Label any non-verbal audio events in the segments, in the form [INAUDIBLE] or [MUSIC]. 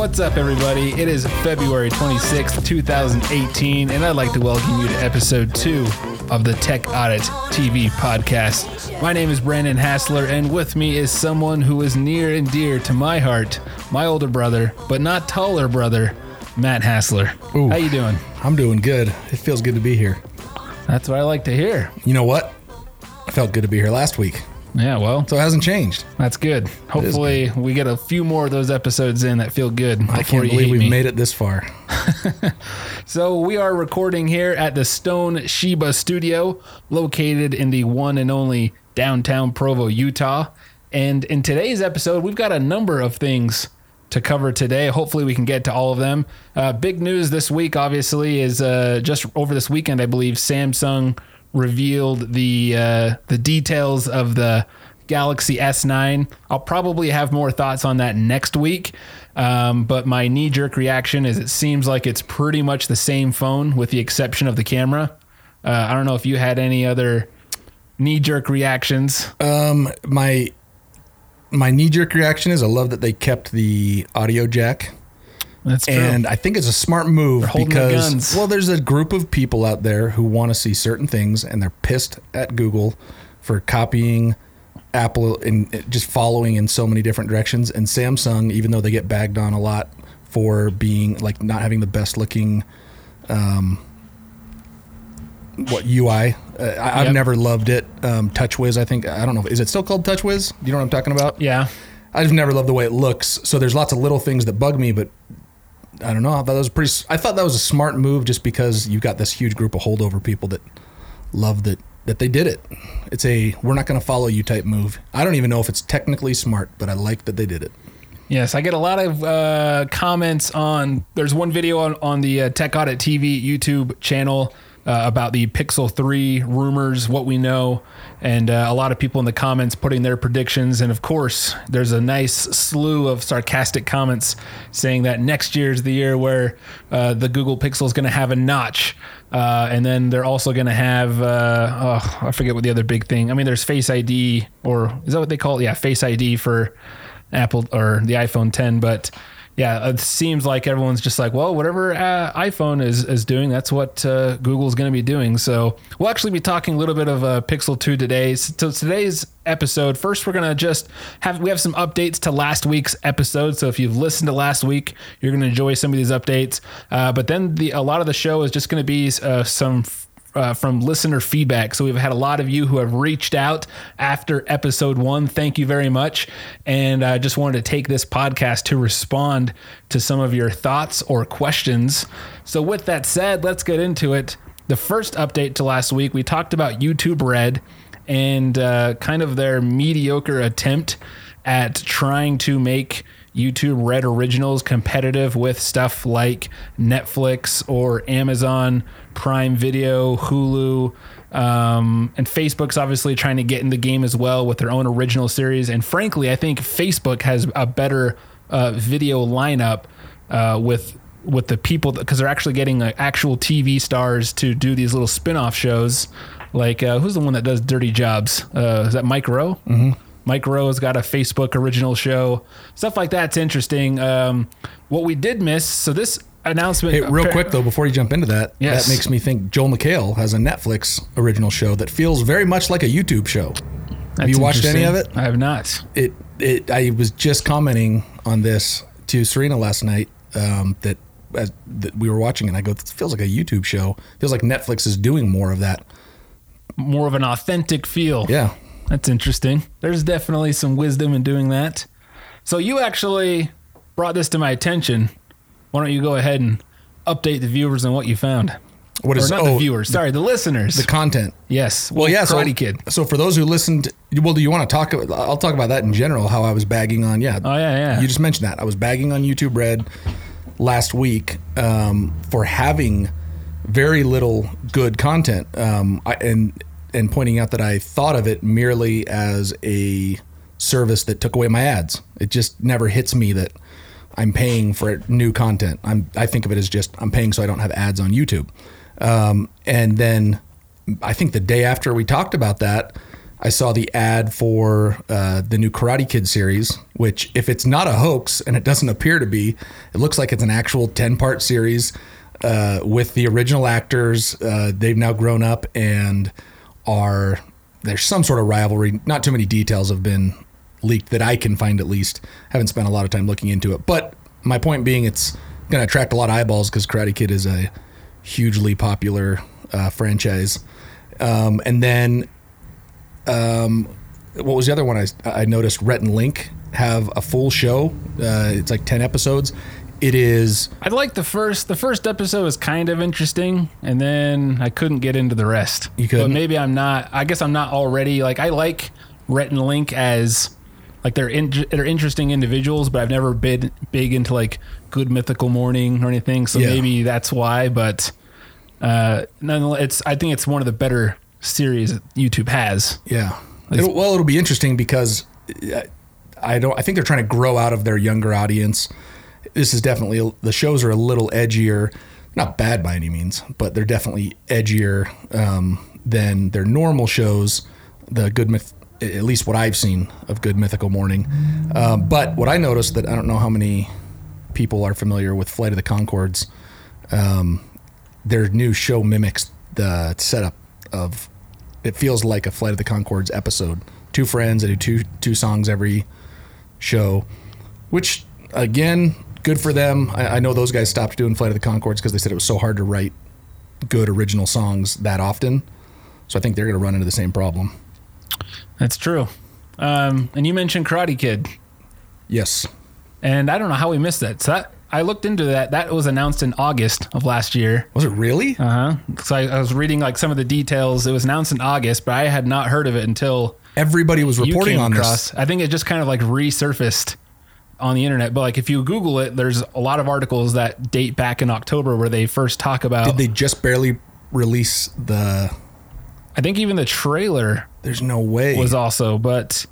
What's up, everybody? It is February 26th, 2018, and I'd like to welcome you to episode two of the Tech Audit TV podcast. My name is Brandon Hassler, and with me is someone who is near and dear to my heart, my older brother, but not taller brother, Matt Hassler. Ooh. How you doing? I'm doing good. It feels good to be here. That's what I like to hear. You know what? I felt good to be here last week, Yeah, well, so it hasn't changed. that's good. Hopefully, we get a few more of those episodes in that feel good I can't believe we've me. made it this far. [LAUGHS] So we are recording here at the Stone Sheba Studio, located in the one and only downtown Provo, Utah. And in today's episode, we've got a number of things to cover today. Hopefully, we can get to all of them. Uh, big news this week, obviously, is uh, just over this weekend. I believe Samsung revealed the uh, the details of the Galaxy S9. I'll probably have more thoughts on that next week. Um, but my knee jerk reaction is it seems like it's pretty much the same phone with the exception of the camera. Uh, I don't know if you had any other knee jerk reactions. Um, my my knee jerk reaction is I love that they kept the audio jack, That's true. and I think it's a smart move because well, there's a group of people out there who want to see certain things, and they're pissed at Google for copying Apple and just following in so many different directions. And Samsung, even though they get bagged on a lot for being like not having the best looking, um, what UI. Uh, I, I've Yep. never loved it. Um, TouchWiz, I think I don't know. Is it still called TouchWiz? You know what I'm talking about? yeah. I've never loved the way it looks. So there's lots of little things that bug me, but I don't know. I thought that was pretty. I thought that was a smart move, just because you've got this huge group of holdover people that love that that they did it. It's a we're not going to follow you type move. I don't even know if it's technically smart, but I like that they did it. Yes, I get a lot of uh, comments on. There's one video on, on the uh, Tech Audit TV YouTube channel uh, about the Pixel 3 rumors, what we know, and uh, a lot of people in the comments putting their predictions. And of course, there's a nice slew of sarcastic comments saying that next year is the year where uh, the Google Pixel is going to have a notch. Uh, and then they're also going to have, uh, oh, I forget what the other big thing. I mean, there's Face ID, or is that what they call it? Yeah, Face ID for Apple or the iPhone 10, but yeah, it seems like everyone's just like, well, whatever uh, iPhone is is doing, that's what uh, Google's going to be doing. So we'll actually be talking a little bit of uh, Pixel 2 today. So today's episode, first we're going to just have we have some updates to last week's episode. So if you've listened to last week, you're going to enjoy some of these updates. Uh, but then the a lot of the show is just going to be uh, some uh, from listener feedback. So we've had a lot of you who have reached out after episode one. Thank you very much. And I just wanted to take this podcast to respond to some of your thoughts or questions. So with that said, let's get into it. The first update to last week, we talked about YouTube Red and uh, kind of their mediocre attempt at trying to make YouTube Red Originals competitive with stuff like Netflix or Amazon Prime Video, Hulu, um, and Facebook's obviously trying to get in the game as well with their own original series. And frankly, I think Facebook has a better uh, video lineup uh, with with the people because they're actually getting uh, actual TV stars to do these little spin-off shows. Like uh, who's the one that does Dirty Jobs? Uh, is that Mike Rowe? Mm-hmm. Mike Rowe has got a Facebook original show. Stuff like that's interesting. Um, what we did miss, so this announcement. Hey, real quick though, before you jump into that, Yes. that makes me think Joel McHale has a Netflix original show that feels very much like a YouTube show. Have you watched any of it? I have not. it it I was just commenting on this to Serena last night um, that as that we were watching and I go this feels like a YouTube show feels like Netflix is doing more of that More of an authentic feel. yeah That's interesting. There's definitely some wisdom in doing that. So you actually brought this to my attention. Why don't you go ahead and update the viewers on what you found? what Or not oh, the viewers, sorry, the listeners. the content yes. well yeah so, Kid. so for those who listened well do you want to talk I'll talk about that in general how I was bagging on yeah Oh yeah, yeah. you just mentioned that I was bagging on YouTube Red last week um, for having very little good content, um, I, and and pointing out that I thought of it merely as a service that took away my ads. It just never hits me that I'm paying for new content. I'm I think of it as just I'm paying so I don't have ads on YouTube. Um, and then I think the day after we talked about that, I saw the ad for uh, the new Karate Kid series, which, if it's not a hoax, and it doesn't appear to be, it looks like it's an actual 10 part series uh, with the original actors. Uh, they've now grown up and are, there's some sort of rivalry. Not too many details have been leaked that I can find at least. Haven't spent a lot of time looking into it. But my point being, it's going to attract a lot of eyeballs because Karate Kid is a hugely popular uh, franchise. Um, and then um, what was the other one I, I noticed? Rhett and Link have a full show. Uh, it's like 10 episodes. It is, I like the first. The first episode was kind of interesting, and then I couldn't get into the rest. You couldn't? But maybe I'm not. I guess I'm not already like I like Rhett and Link as like they're in, they're interesting individuals, but I've never been big into like Good Mythical Morning or anything. So Yeah. maybe that's why. But uh, nonetheless, it's I think it's one of the better series that YouTube has. yeah. It'll, well, it'll be interesting because uh, I don't, I think they're trying to grow out of their younger audience. This is definitely, the shows are a little edgier, not bad by any means, but they're definitely edgier um, than their normal shows. The Good Myth, at least what I've seen of Good Mythical Morning. Um, but what I noticed that I don't know how many people are familiar with Flight of the Conchords. Um, their new show mimics the setup of. It feels like a Flight of the Conchords episode. Two friends that do two two songs every show, which again, good for them. I, I know those guys stopped doing Flight of the Conchords because they said it was so hard to write good original songs that often. So I think they're going to run into the same problem. That's true. Um, and you mentioned Karate Kid. Yes. And I don't know how we missed that. So that, I looked into that. That was announced in August of last year. Was it really? Uh huh. So I, I was reading like some of the details. It was announced in August, but I had not heard of it until Everybody was reporting on across. this. I think it just kind of like resurfaced on the internet. But like if you Google it, there's a lot of articles that date back in October where they first talk about. Did they just barely release the? I think even the trailer There's no way. was also, but,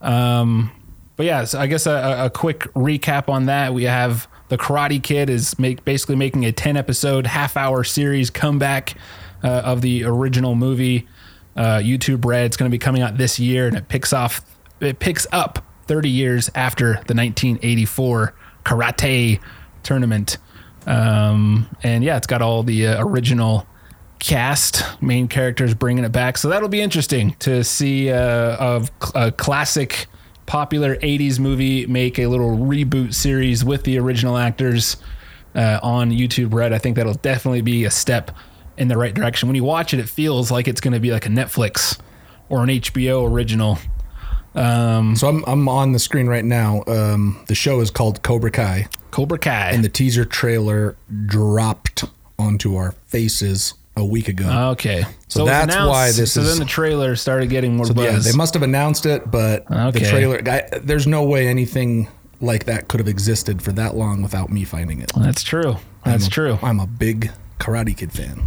um, but yeah, so I guess a- a, quick recap on that. We have the Karate Kid is make basically making a ten episode half hour series comeback uh, of the original movie. Uh, YouTube Red. It's going to be coming out this year, and it picks off. It picks up 30 years after the 1984 karate tournament. Um, and yeah, it's got all the uh, original cast, main characters bringing it back. So that'll be interesting to see uh, of a classic, popular '80s movie make a little reboot series with the original actors uh, on YouTube Red. I think that'll definitely be a step in the right direction. When you watch it, it feels like it's going to be like a Netflix or an HBO original. Um, so I'm I'm on the screen right now. Um, the show is called Cobra Kai, Cobra Kai. and the teaser trailer dropped onto our faces a week ago. okay, So it was that's announced, why this So is- then the trailer started getting more buzz. yeah, they must have announced it, but the Okay. trailer. I, there's no way anything like that could have existed for that long without me finding it. That's true. That's I'm a- true. I'm a big Karate Kid fan.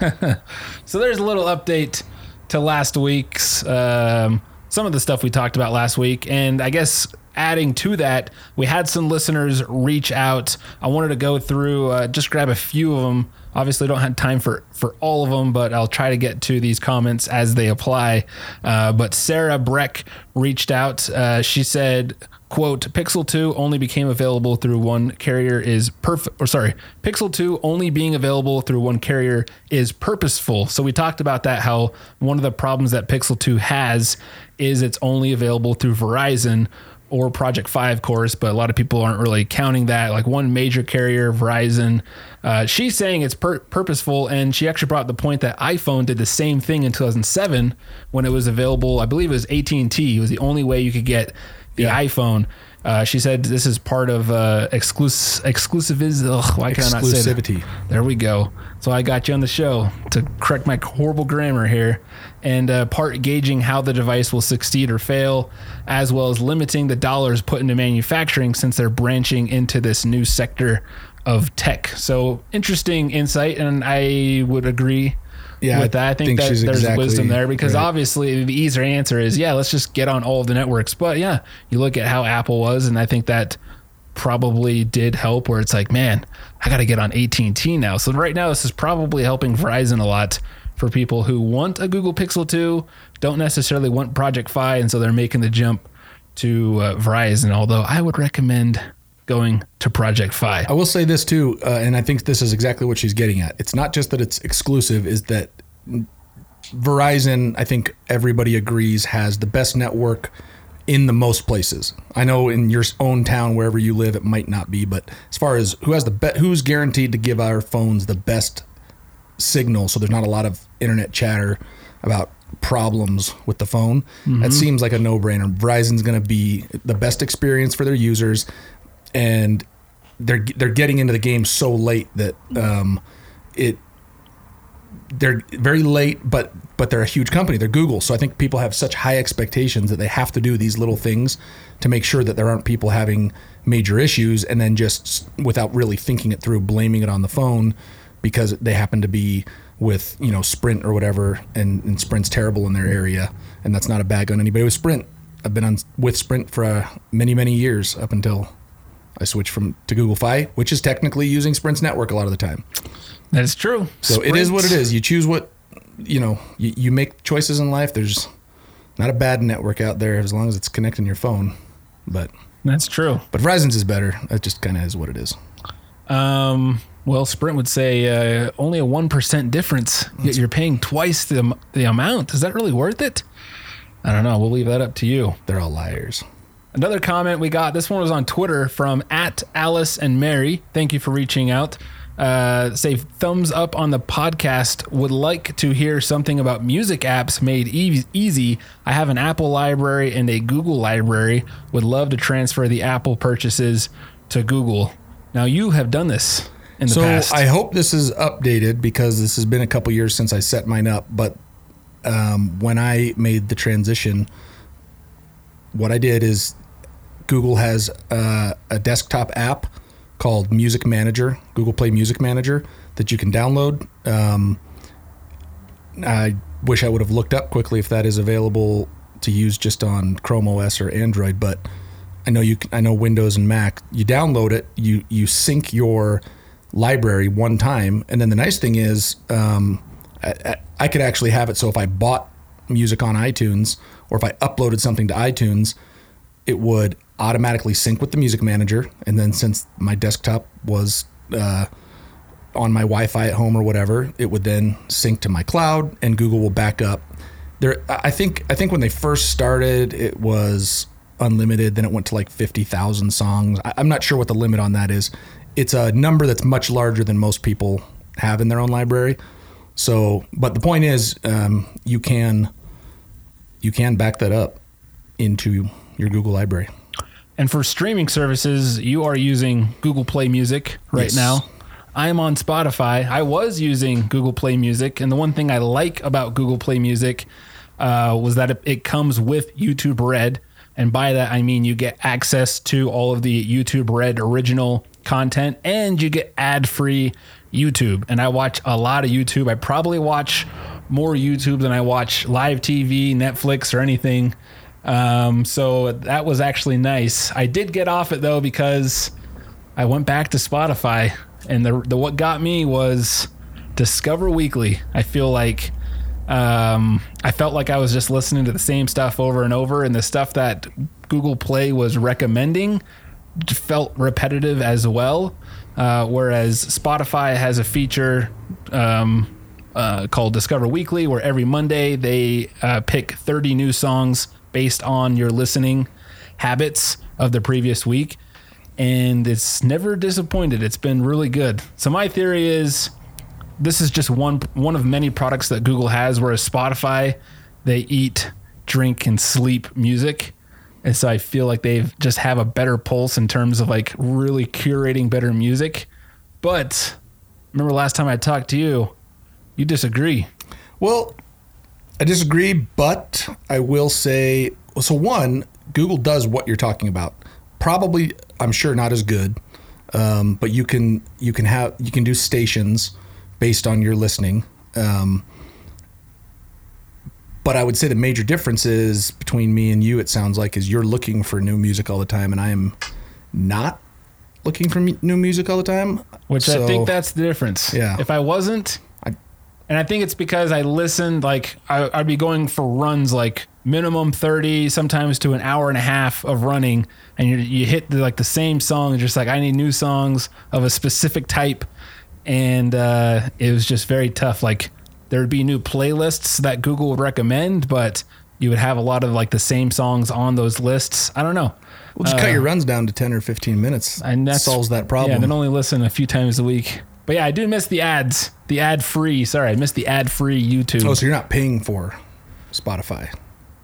[LAUGHS] So there's a little update to last week's um, some of the stuff we talked about last week, and I guess adding to that, we had some listeners reach out. I wanted to go through uh, just grab a few of them. Obviously, don't have time for for all of them, but I'll try to get to these comments as they apply. Uh, but Sarah Breck reached out. Uh, she said. Quote, Pixel 2 only became available through one carrier is perfect, or sorry, Pixel 2 only being available through one carrier is purposeful. So we talked about that, how one of the problems that Pixel 2 has is it's only available through Verizon or Project Fi of course, but a lot of people aren't really counting that. Like one major carrier, Verizon, uh, she's saying it's pur- purposeful, and she actually brought the point that iPhone did the same thing in 2007 when it was available. I believe it was AT&T. It was the only way you could get the iPhone. Uh, she said this is part of uh, exclus- exclusiviz. Ugh, why can I not say that? Exclusivity. There we go. So I got you on the show to correct my horrible grammar here, and uh, part gauging how the device will succeed or fail, as well as limiting the dollars put into manufacturing since they're branching into this new sector of tech. So interesting insight, and I would agree Yeah, with that. I think, think that there's exactly wisdom there because right. obviously the easier answer is yeah, let's just get on all of the networks. But yeah, you look at how Apple was, and I think that probably did help. Where it's like, man, I got to get on AT and T now. So right now, this is probably helping Verizon a lot for people who want a Google Pixel 2, don't necessarily want Project Fi, and so they're making the jump to uh, Verizon. Although I would recommend going to Project Fi. I will say this too, uh, and I think this is exactly what she's getting at. It's not just that it's exclusive; is that Verizon? I think everybody agrees has the best network in the most places. I know in your own town, wherever you live, it might not be, but as far as who has the be- who's guaranteed to give our phones the best signal, so there's not a lot of internet chatter about problems with the phone. Mm-hmm. That seems like a no-brainer. Verizon's going to be the best experience for their users, and they're they're getting into the game so late that um, it they're very late, but but they're a huge company. They're Google, so I think people have such high expectations that they have to do these little things to make sure that there aren't people having major issues, and then just without really thinking it through, blaming it on the phone because they happen to be with you know Sprint or whatever, and, and Sprint's terrible in their area, and that's not a bag on anybody with Sprint. I've been on with Sprint for uh, many many years up until I switched from to Google Fi, which is technically using Sprint's network a lot of the time. That's true. So Sprint. it is what it is. You choose what you know. You, you make choices in life. There's not a bad network out there as long as it's connecting your phone. But that's true. But Verizon's is better. That just kind of is what it is. Um. Well, Sprint would say uh, only a one percent difference. Yet you're paying twice the the amount. Is that really worth it? I don't know. We'll leave that up to you. They're all liars. Another comment we got. This one was on Twitter from at Alice and Mary. Thank you for reaching out. Uh, say thumbs up on the podcast. Would like to hear something about music apps made e- easy. I have an Apple library and a Google library. Would love to transfer the Apple purchases to Google. Now you have done this in the so past. I hope this is updated because this has been a couple years since I set mine up. But um, when I made the transition, what I did is Google has uh, a desktop app called Music Manager, Google Play Music Manager, that you can download. Um, I wish I would have looked up quickly if that is available to use just on Chrome OS or Android, but I know you. I know Windows and Mac. You download it, you you sync your library one time, and then the nice thing is, um, I, I could actually have it so if I bought music on iTunes or if I uploaded something to iTunes, it would automatically sync with the music manager. And then since my desktop was uh, on my Wi-Fi at home or whatever, it would then sync to my cloud, and Google will back up. There, I think I think when they first started, it was unlimited. Then it went to like fifty thousand songs. I, I'm not sure what the limit on that is. It's a number that's much larger than most people have in their own library. So, but the point is, um, you can you can back that up into your Google library. And for streaming services, you are using Google Play Music right yes. now. I'm on Spotify. I was using Google Play Music, and the one thing I like about Google Play Music uh, was that it comes with YouTube Red, and by that I mean you get access to all of the YouTube Red original content, and you get ad-free YouTube. And I watch a lot of YouTube. I probably watch more YouTube than I watch live TV, Netflix, or anything. Um, so that was actually nice. I did get off it though because I went back to Spotify, and the, the what got me was Discover Weekly. I feel like um, I felt like I was just listening to the same stuff over and over, and the stuff that Google Play was recommending felt repetitive as well. Uh, whereas Spotify has a feature um, uh, called Discover Weekly, where every Monday they uh, pick 30 new songs based on your listening habits of the previous week. And it's never disappointed. It's been really good. So my theory is this is just one one of many products that Google has, whereas Spotify, they eat, drink, and sleep music. And so I feel like they just have a better pulse in terms of like really curating better music. But remember last time I talked to you, you disagree. Well, I disagree, but I will say so. One, Google does what you're talking about. Probably, I'm sure not as good, um, but you can you can have you can do stations based on your listening. Um, but I would say the major difference is between me and you. It sounds like is you're looking for new music all the time, and I am not looking for new music all the time. Which so, I think that's the difference. Yeah. If I wasn't, And I think it's because I listened, like, I, I'd be going for runs like minimum 30, sometimes to an hour and a half of running. And you, you hit the, like the same song, just like, I need new songs of a specific type. And uh, it was just very tough. Like, there would be new playlists that Google would recommend, but you would have a lot of like the same songs on those lists. I don't know. We'll just cut your runs down to 10 or 15 minutes. And that solves that problem. Yeah, then only listen a few times a week. But yeah, I do miss the ads, the ad free. Sorry, I missed the ad free YouTube. oh, so you're not paying for Spotify,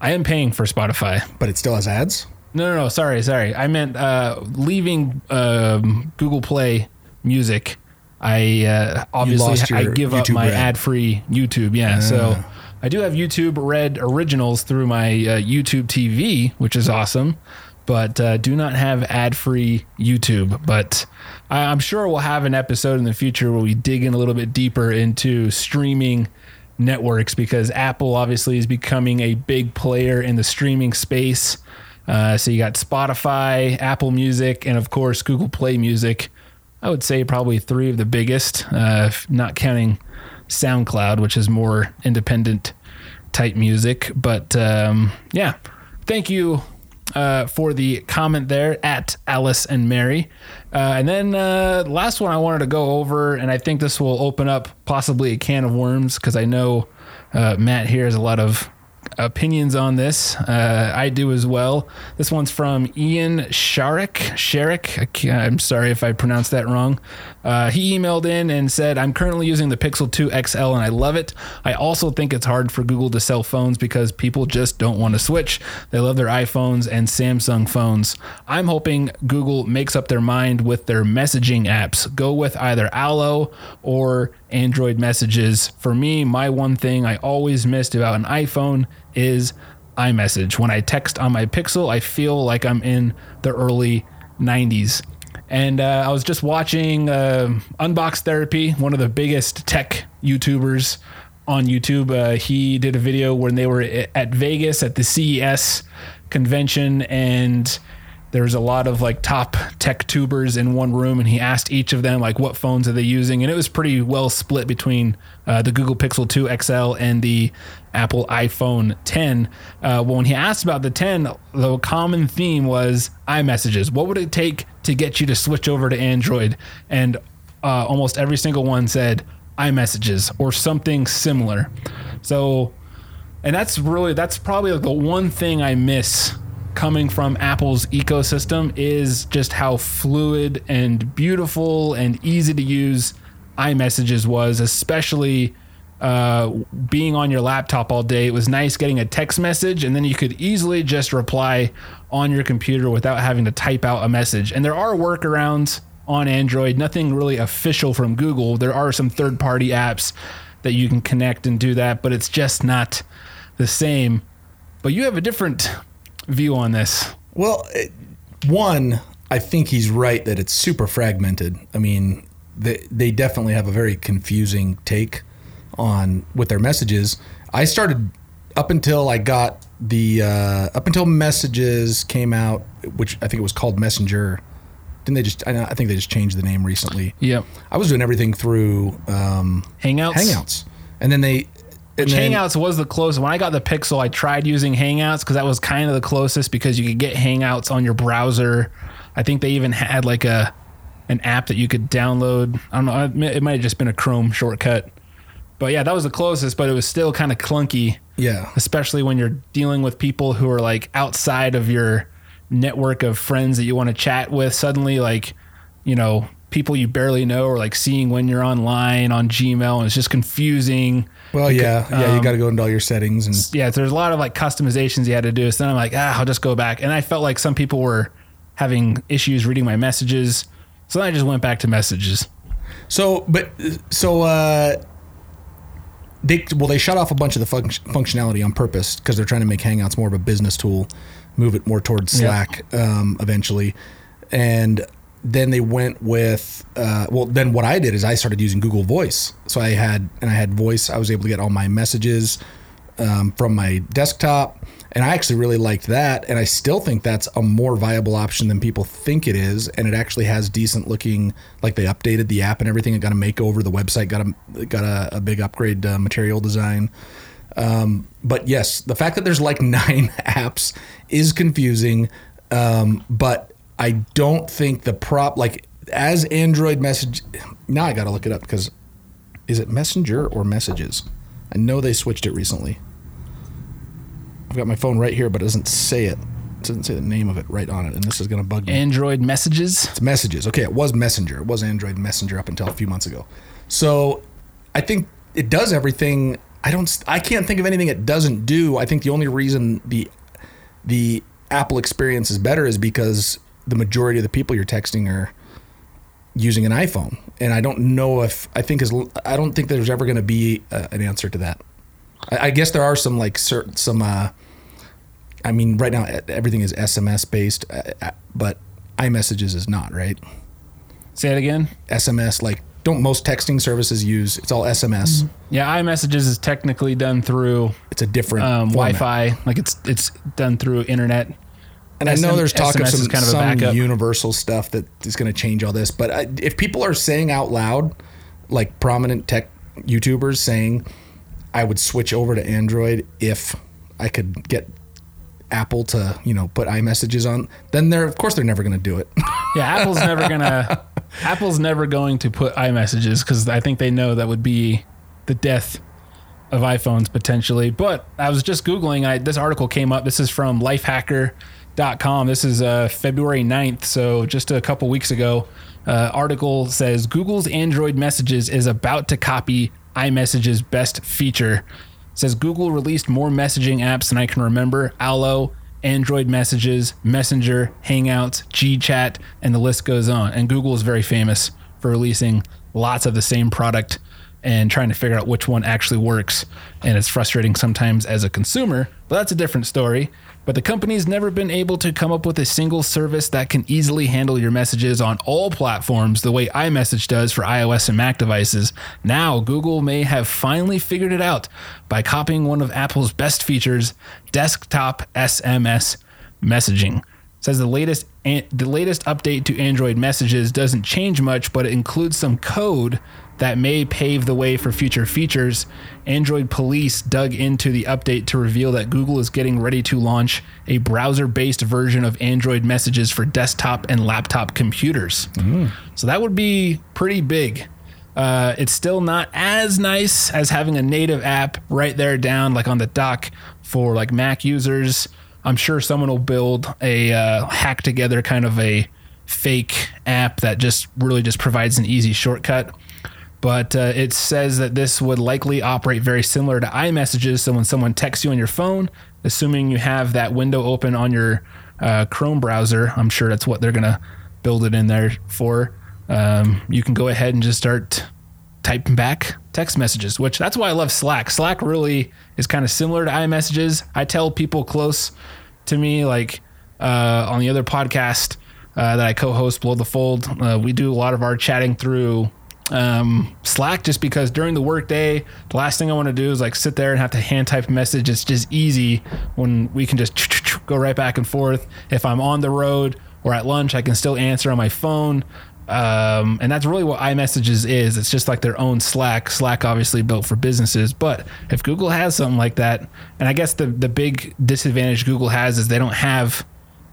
I am paying for Spotify. but it still has ads? No, no, no. Sorry, sorry. I meant uh, leaving um, Google Play Music. I uh, obviously I give up my ad free YouTube. Yeah, so I do have YouTube Red originals through my uh, YouTube TV, which is awesome. But uh, do not have ad free YouTube. But I, I'm sure we'll have an episode in the future where we dig in a little bit deeper into streaming networks because Apple obviously is becoming a big player in the streaming space. Uh, so you got Spotify, Apple Music, and of course Google Play Music. I would say probably three of the biggest, uh, not counting SoundCloud, which is more independent type music. But um, yeah, thank you uh, for the comment there at Alice and Mary. Uh, and then uh, last one I wanted to go over, and I think this will open up possibly a can of worms because I know uh, Matt here has a lot of opinions on this. Uh, I do as well. This one's from Ian Sharek. Sharek. I'm sorry if I pronounced that wrong. Uh, he emailed in and said, I'm currently using the Pixel 2 XL and I love it. I also think it's hard for Google to sell phones because people just don't want to switch. They love their iPhones and Samsung phones. I'm hoping Google makes up their mind with their messaging apps. Go with either Allo or Android messages. For me, my one thing I always missed about an iPhone is iMessage. When I text on my Pixel, I feel like I'm in the early 90s. And uh, I was just watching uh, Unbox Therapy, one of the biggest tech YouTubers on YouTube. Uh, he did a video when they were at Vegas at the CES convention, and there was a lot of like top tech tubers in one room, and he asked each of them like what phones are they using, and it was pretty well split between uh, the Google Pixel 2 XL and the Apple iPhone 10. Uh, when he asked about the 10, the common theme was iMessages. What would it take to get you to switch over to Android? And uh, almost every single one said iMessages or something similar. So, and that's really that's probably like the one thing I miss coming from Apple's ecosystem is just how fluid and beautiful and easy to use iMessages was, especially uh, being on your laptop all day. It was nice getting a text message and then you could easily just reply on your computer without having to type out a message. And there are workarounds on Android, nothing really official from Google. There are some third party apps that you can connect and do that, but it's just not the same. But you have a different view on this. Well, it, one, I think he's right that it's super fragmented. I mean, they they definitely have a very confusing take on with their messages. I started up until I got the uh, up until messages came out, which I think it was called Messenger. Didn't they just? I, I think they just changed the name recently. Yep. I was doing everything through um, Hangouts. Hangouts, and then they. And Which then, Hangouts was the closest. When I got the Pixel, I tried using Hangouts because that was kind of the closest because you could get Hangouts on your browser. I think they even had like a an app that you could download. I don't know. It might have just been a Chrome shortcut. But yeah, that was the closest, but it was still kind of clunky, Yeah, especially when you're dealing with people who are like outside of your network of friends that you want to chat with. Suddenly, like, you know, people you barely know or like seeing when you're online on Gmail, and it's just confusing well, yeah, yeah. um, you got to go into all your settings and yeah, So there's a lot of like customizations you had to do. So then I'm like, ah, I'll just go back. And I felt like some people were having issues reading my messages. So then I just went back to messages. So, but so uh, they well they shut off a bunch of the func- functionality on purpose because they're trying to make Hangouts more of a business tool, move it more towards Yeah. Slack um, eventually, and then they went with uh, well then what I did is I started using Google Voice. So I had and I had voice. I was able to get all my messages um, from my desktop. And I actually really liked that. And I still think that's a more viable option than people think it is. And it actually has decent looking, like they updated the app and everything. It got a makeover. The website got a, got a, a big upgrade uh, material design. Um, but yes, the fact that there's like [LAUGHS] nine apps is confusing. Um, but I don't think the prop, like as Android message, now I got to look it up because is it Messenger or Messages? I know they switched it recently. I've got my phone right here, but it doesn't say it. It doesn't say the name of it right on it, and this is going to bug me. Android messages. It's Messages. Okay, it was Messenger. It was Android Messenger up until a few months ago. So I think it does everything. I don't. I can't think of anything it doesn't do. I think the only reason the the Apple experience is better is because the majority of the people you're texting are using an iPhone, and I don't know if I think is I don't think there's ever going to be a, an answer to that. I, I, guess there are some like certain some. Uh, I mean, right now everything is SMS based, uh, uh, but iMessages is not right. Say it again. SMS like don't most texting services use? It's all SMS. Mm-hmm. Yeah, iMessages is technically done through. It's a different um, Wi-Fi. Like it's it's done through internet. And I know there's talk SMS of some, kind of some universal stuff that is going to change all this. But I, if people are saying out loud, like prominent tech YouTubers saying, I would switch over to Android if I could get Apple to, you know, put iMessages on, then they're of course they're never going to do it. yeah, Apple's never going [LAUGHS] to Apple's never going to put iMessages cuz I think they know that would be the death of iPhones potentially. But I was just googling, I this article came up. This is from lifehacker.com. This is uh, February 9th, so just a couple weeks ago. Uh, article says Google's Android Messages is about to copy iMessage's best feature says Google released more messaging apps than I can remember. Allo, Android Messages, Messenger, Hangouts, GChat, and the list goes on. And Google is very famous for releasing lots of the same product and trying to figure out which one actually works. And it's frustrating sometimes as a consumer, but that's a different story. But the company's never been able to come up with a single service that can easily handle your messages on all platforms the way iMessage does for iOS and Mac devices. Now, Google may have finally figured it out by copying one of Apple's best features, desktop SMS messaging. It says the latest the latest update to Android messages doesn't change much, but it includes some code that may pave the way for future features. Android Police dug into the update to reveal that Google is getting ready to launch a browser based version of Android messages for desktop and laptop computers. Mm. So that would be pretty big. Uh, it's still not as nice as having a native app right there down, like on the dock for like Mac users. I'm sure someone will build a uh, hack together kind of a fake app that just really just provides an easy shortcut but uh, it says that this would likely operate very similar to iMessages. So when someone texts you on your phone, assuming you have that window open on your uh, Chrome browser, I'm sure that's what they're going to build it in there for. Um, you can go ahead and just start typing back text messages, which that's why I love Slack. Slack really is kind of similar to iMessages. I tell people close to me, like uh, on the other podcast uh, that I co-host, Below the Fold, uh, we do a lot of our chatting through um, Slack just because during the workday, the last thing I want to do is like sit there and have to hand type message. It's just easy when we can just [TSK] go right back and forth. If I'm on the road or at lunch, I can still answer on my phone. Um, and that's really what iMessages is. It's just like their own Slack. Slack obviously built for businesses, but if Google has something like that, and I guess the the big disadvantage Google has is they don't have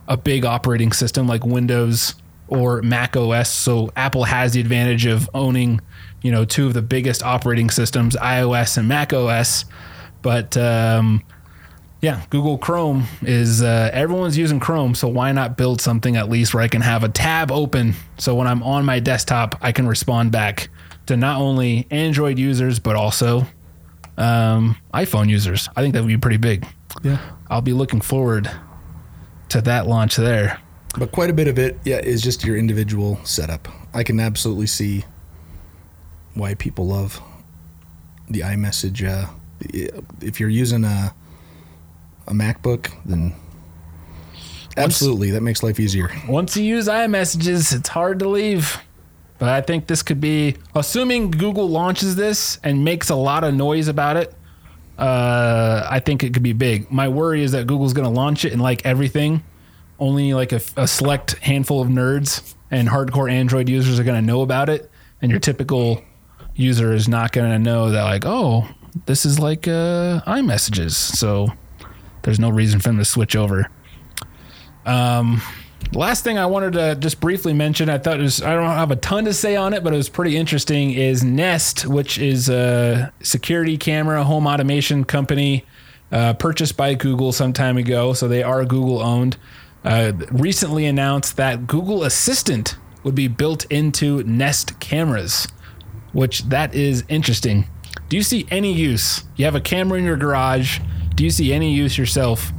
a big operating system like Windows or Mac OS. So Apple has the advantage of owning, you know, two of the biggest operating systems, iOS and Mac OS. But um, yeah, Google Chrome is uh, everyone's using Chrome, so why not build something at least where I can have a tab open so when I'm on my desktop, I can respond back to not only Android users but also um, iPhone users. I think that would be pretty big. Yeah, I'll be looking forward to that launch there. But quite a bit of it, yeah, is just your individual setup. I can absolutely see why people love the iMessage. Uh, if you're using a a MacBook, then absolutely once, that makes life easier. Once you use iMessages, it's hard to leave. But I think this could be, assuming Google launches this and makes a lot of noise about it. uh, I think it could be big. My worry is that Google's going to launch it and like everything, only like a, a select handful of nerds and hardcore Android users are going to know about it, and your typical user is not going to know that like, oh, this is like uh, iMessages. So there's no reason for them to switch over. Um, last thing I wanted to just briefly mention, I thought it was I don't have a ton to say on it, but it was pretty interesting. Is Nest, which is a security camera home automation company uh, purchased by Google some time ago, so they are Google owned. Uh, recently announced that Google Assistant would be built into Nest cameras, which that is interesting. Do you see any use? You have a camera in your garage. Do you see any use yourself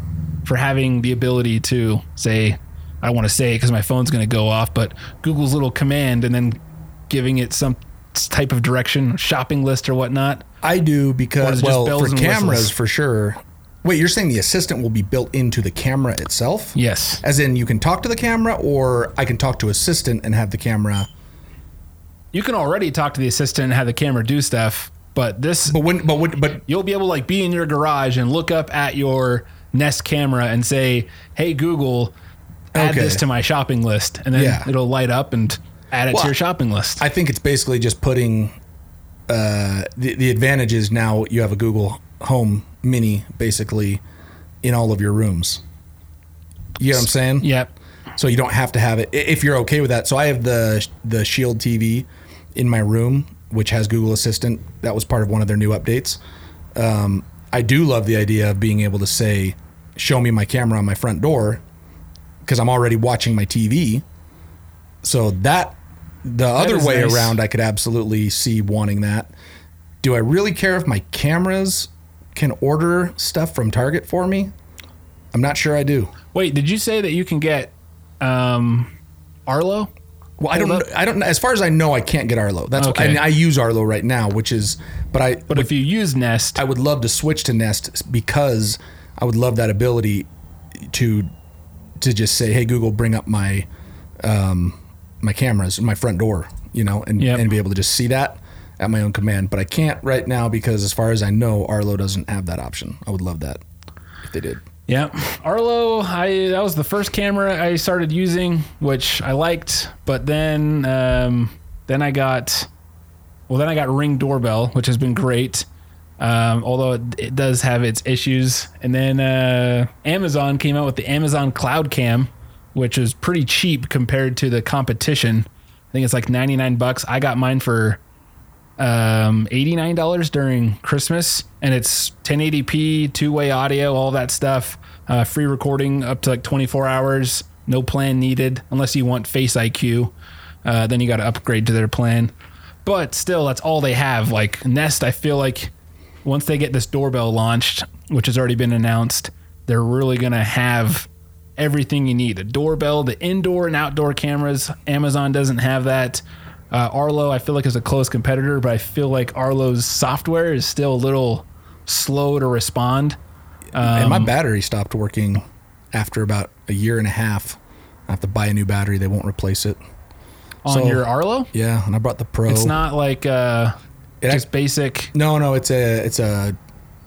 for having the ability to say, I want to say because my phone's going to go off, but Google's little command and then giving it some type of direction, shopping list or whatnot? I do because it just well, for cameras whistles? for sure. Wait, you're saying the assistant will be built into the camera itself? Yes. As in, you can talk to the camera, or I can talk to assistant and have the camera. You can already talk to the assistant and have the camera do stuff, but this But when, but when, but you'll be able to like be in your garage and look up at your Nest camera and say, "Hey Google, add Okay. this to my shopping list," and then Yeah. it'll light up and add it Well, to your shopping list. I think it's basically just putting. Uh, the the advantage is now you have a Google Home Mini basically in all of your rooms. You know what I'm saying? yep. so you don't have to have it if you're okay with that. So I have the the Shield TV in my room, which has Google Assistant. That was part of one of their new updates. Um, I do love the idea of being able to say, "Show me my camera on my front door," because I'm already watching my TV. So that the other way nice. around, I could absolutely see wanting that. Do I really care if my cameras can order stuff from Target for me? I'm not sure I do. Wait, did you say that you can get um, Arlo? Well, I don't. Know, I don't. As far as I know, I can't get Arlo. That's Okay. okay. and I use Arlo right now, which is. But I. But if you use Nest, I would love to switch to Nest because I would love that ability to to just say, "Hey Google, bring up my um, my cameras, my front door," you know, and Yep. and be able to just see that at my own command. But I can't right now because, as far as I know, Arlo doesn't have that option. I would love that if they did. Yeah, Arlo. I that was the first camera I started using, which I liked. But then, um, then I got, well, then I got Ring doorbell, which has been great. Um, although it, it does have its issues. And then uh, Amazon came out with the Amazon Cloud Cam, which is pretty cheap compared to the competition. I think it's like ninety nine bucks. I got mine for um, $89 during Christmas, and it's 1080p, two way audio, all that stuff. Uh, free recording up to like 24 hours, no plan needed unless you want Face IQ. Uh, then you got to upgrade to their plan. But still, that's all they have. Like Nest, I feel like once they get this doorbell launched, which has already been announced, they're really going to have everything you need a doorbell, the indoor and outdoor cameras. Amazon doesn't have that. Uh, Arlo, I feel like, is a close competitor, but I feel like Arlo's software is still a little slow to respond. and Um, my battery stopped working after about a year and a half. I have to buy a new battery. They won't replace it. On So- your Arlo, Yeah, and I brought the Pro. it's not like uh, It just act- basic. No, no, it's a it's a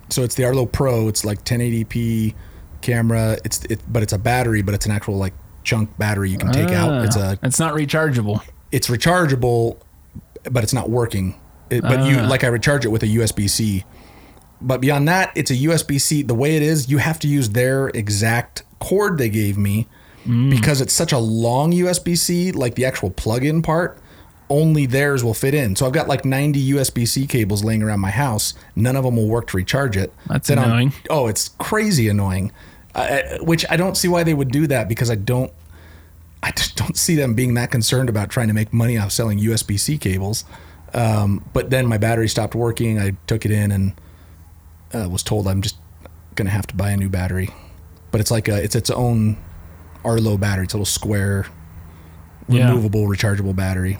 so it's the Arlo Pro. It's like 1080p camera. It's it, but it's a battery, but it's an actual like chunk battery you can take out. It's Ah, a it's not rechargeable. It's rechargeable, but it's not working. It, but you Ah. like I recharge it with a USB C. But beyond that, it's a USB C. The way it is, you have to use their exact cord they gave me because it's such a long USB C. Like the actual plug-in part, only theirs will fit in. So I've got like 90 USB C cables laying around my house. None of them will work to recharge it. That's Then I'm- annoying. oh, it's crazy annoying. Uh, which I don't see why they would do that because I don't I just don't see them being that concerned about trying to make money off selling USB C cables. Um, but then my battery stopped working. I took it in and uh, was told I'm just gonna have to buy a new battery. But it's like a it's its own Arlo battery. It's a little square, Yeah. removable, rechargeable battery.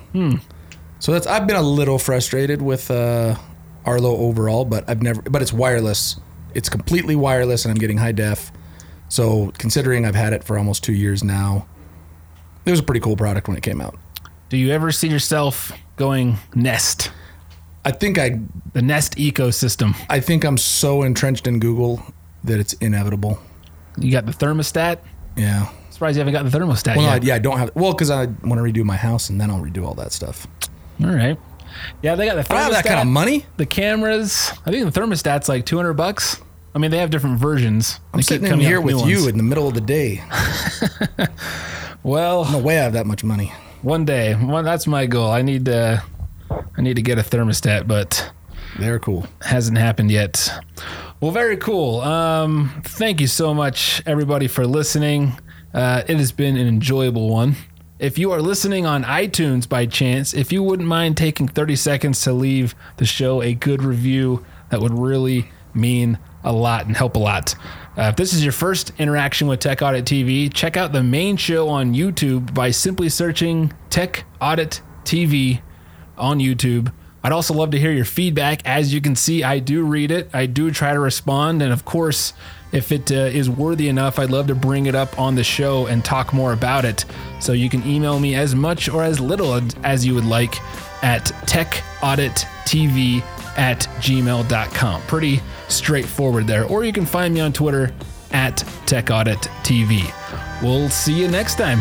So that's I've been a little frustrated with uh, Arlo overall, but I've never. But it's wireless. It's completely wireless, and I'm getting high def. So considering I've had it for almost two years now, it was a pretty cool product when it came out. Do you ever see yourself going Nest? I think I the Nest ecosystem. I think I'm so entrenched in Google that it's inevitable. You got the thermostat. Yeah. Surprised you haven't got the thermostat Well, no, I, yeah, I don't have. Well, because I want to redo my house and then I'll redo all that stuff. All right. Yeah, they got the thermostat. I don't have that kind of money. The cameras. I think the thermostat's like 200 bucks. I mean, they have different versions. I'm They sitting in here with you in the middle of the day. [LAUGHS] Well, No way I have that much money. one day. Well, that's my goal. I need to. I need to get a thermostat, but They're cool. hasn't happened yet. Well, very cool. Um, thank you so much, everybody, for listening. Uh, it has been an enjoyable one. If you are listening on iTunes by chance, if you wouldn't mind taking 30 seconds to leave the show a good review, that would really mean a lot and help a lot. Uh, if this is your first interaction with Tech Audit TV, check out the main show on YouTube by simply searching Tech Audit TV on YouTube. I'd also love to hear your feedback. As you can see, I do read it, I do try to respond. And of course, if it uh, is worthy enough, I'd love to bring it up on the show and talk more about it. So you can email me as much or as little as you would like at techaudit.tv at gmail.com. Pretty straightforward there. Or you can find me on Twitter at techaudit.tv. We'll see you next time.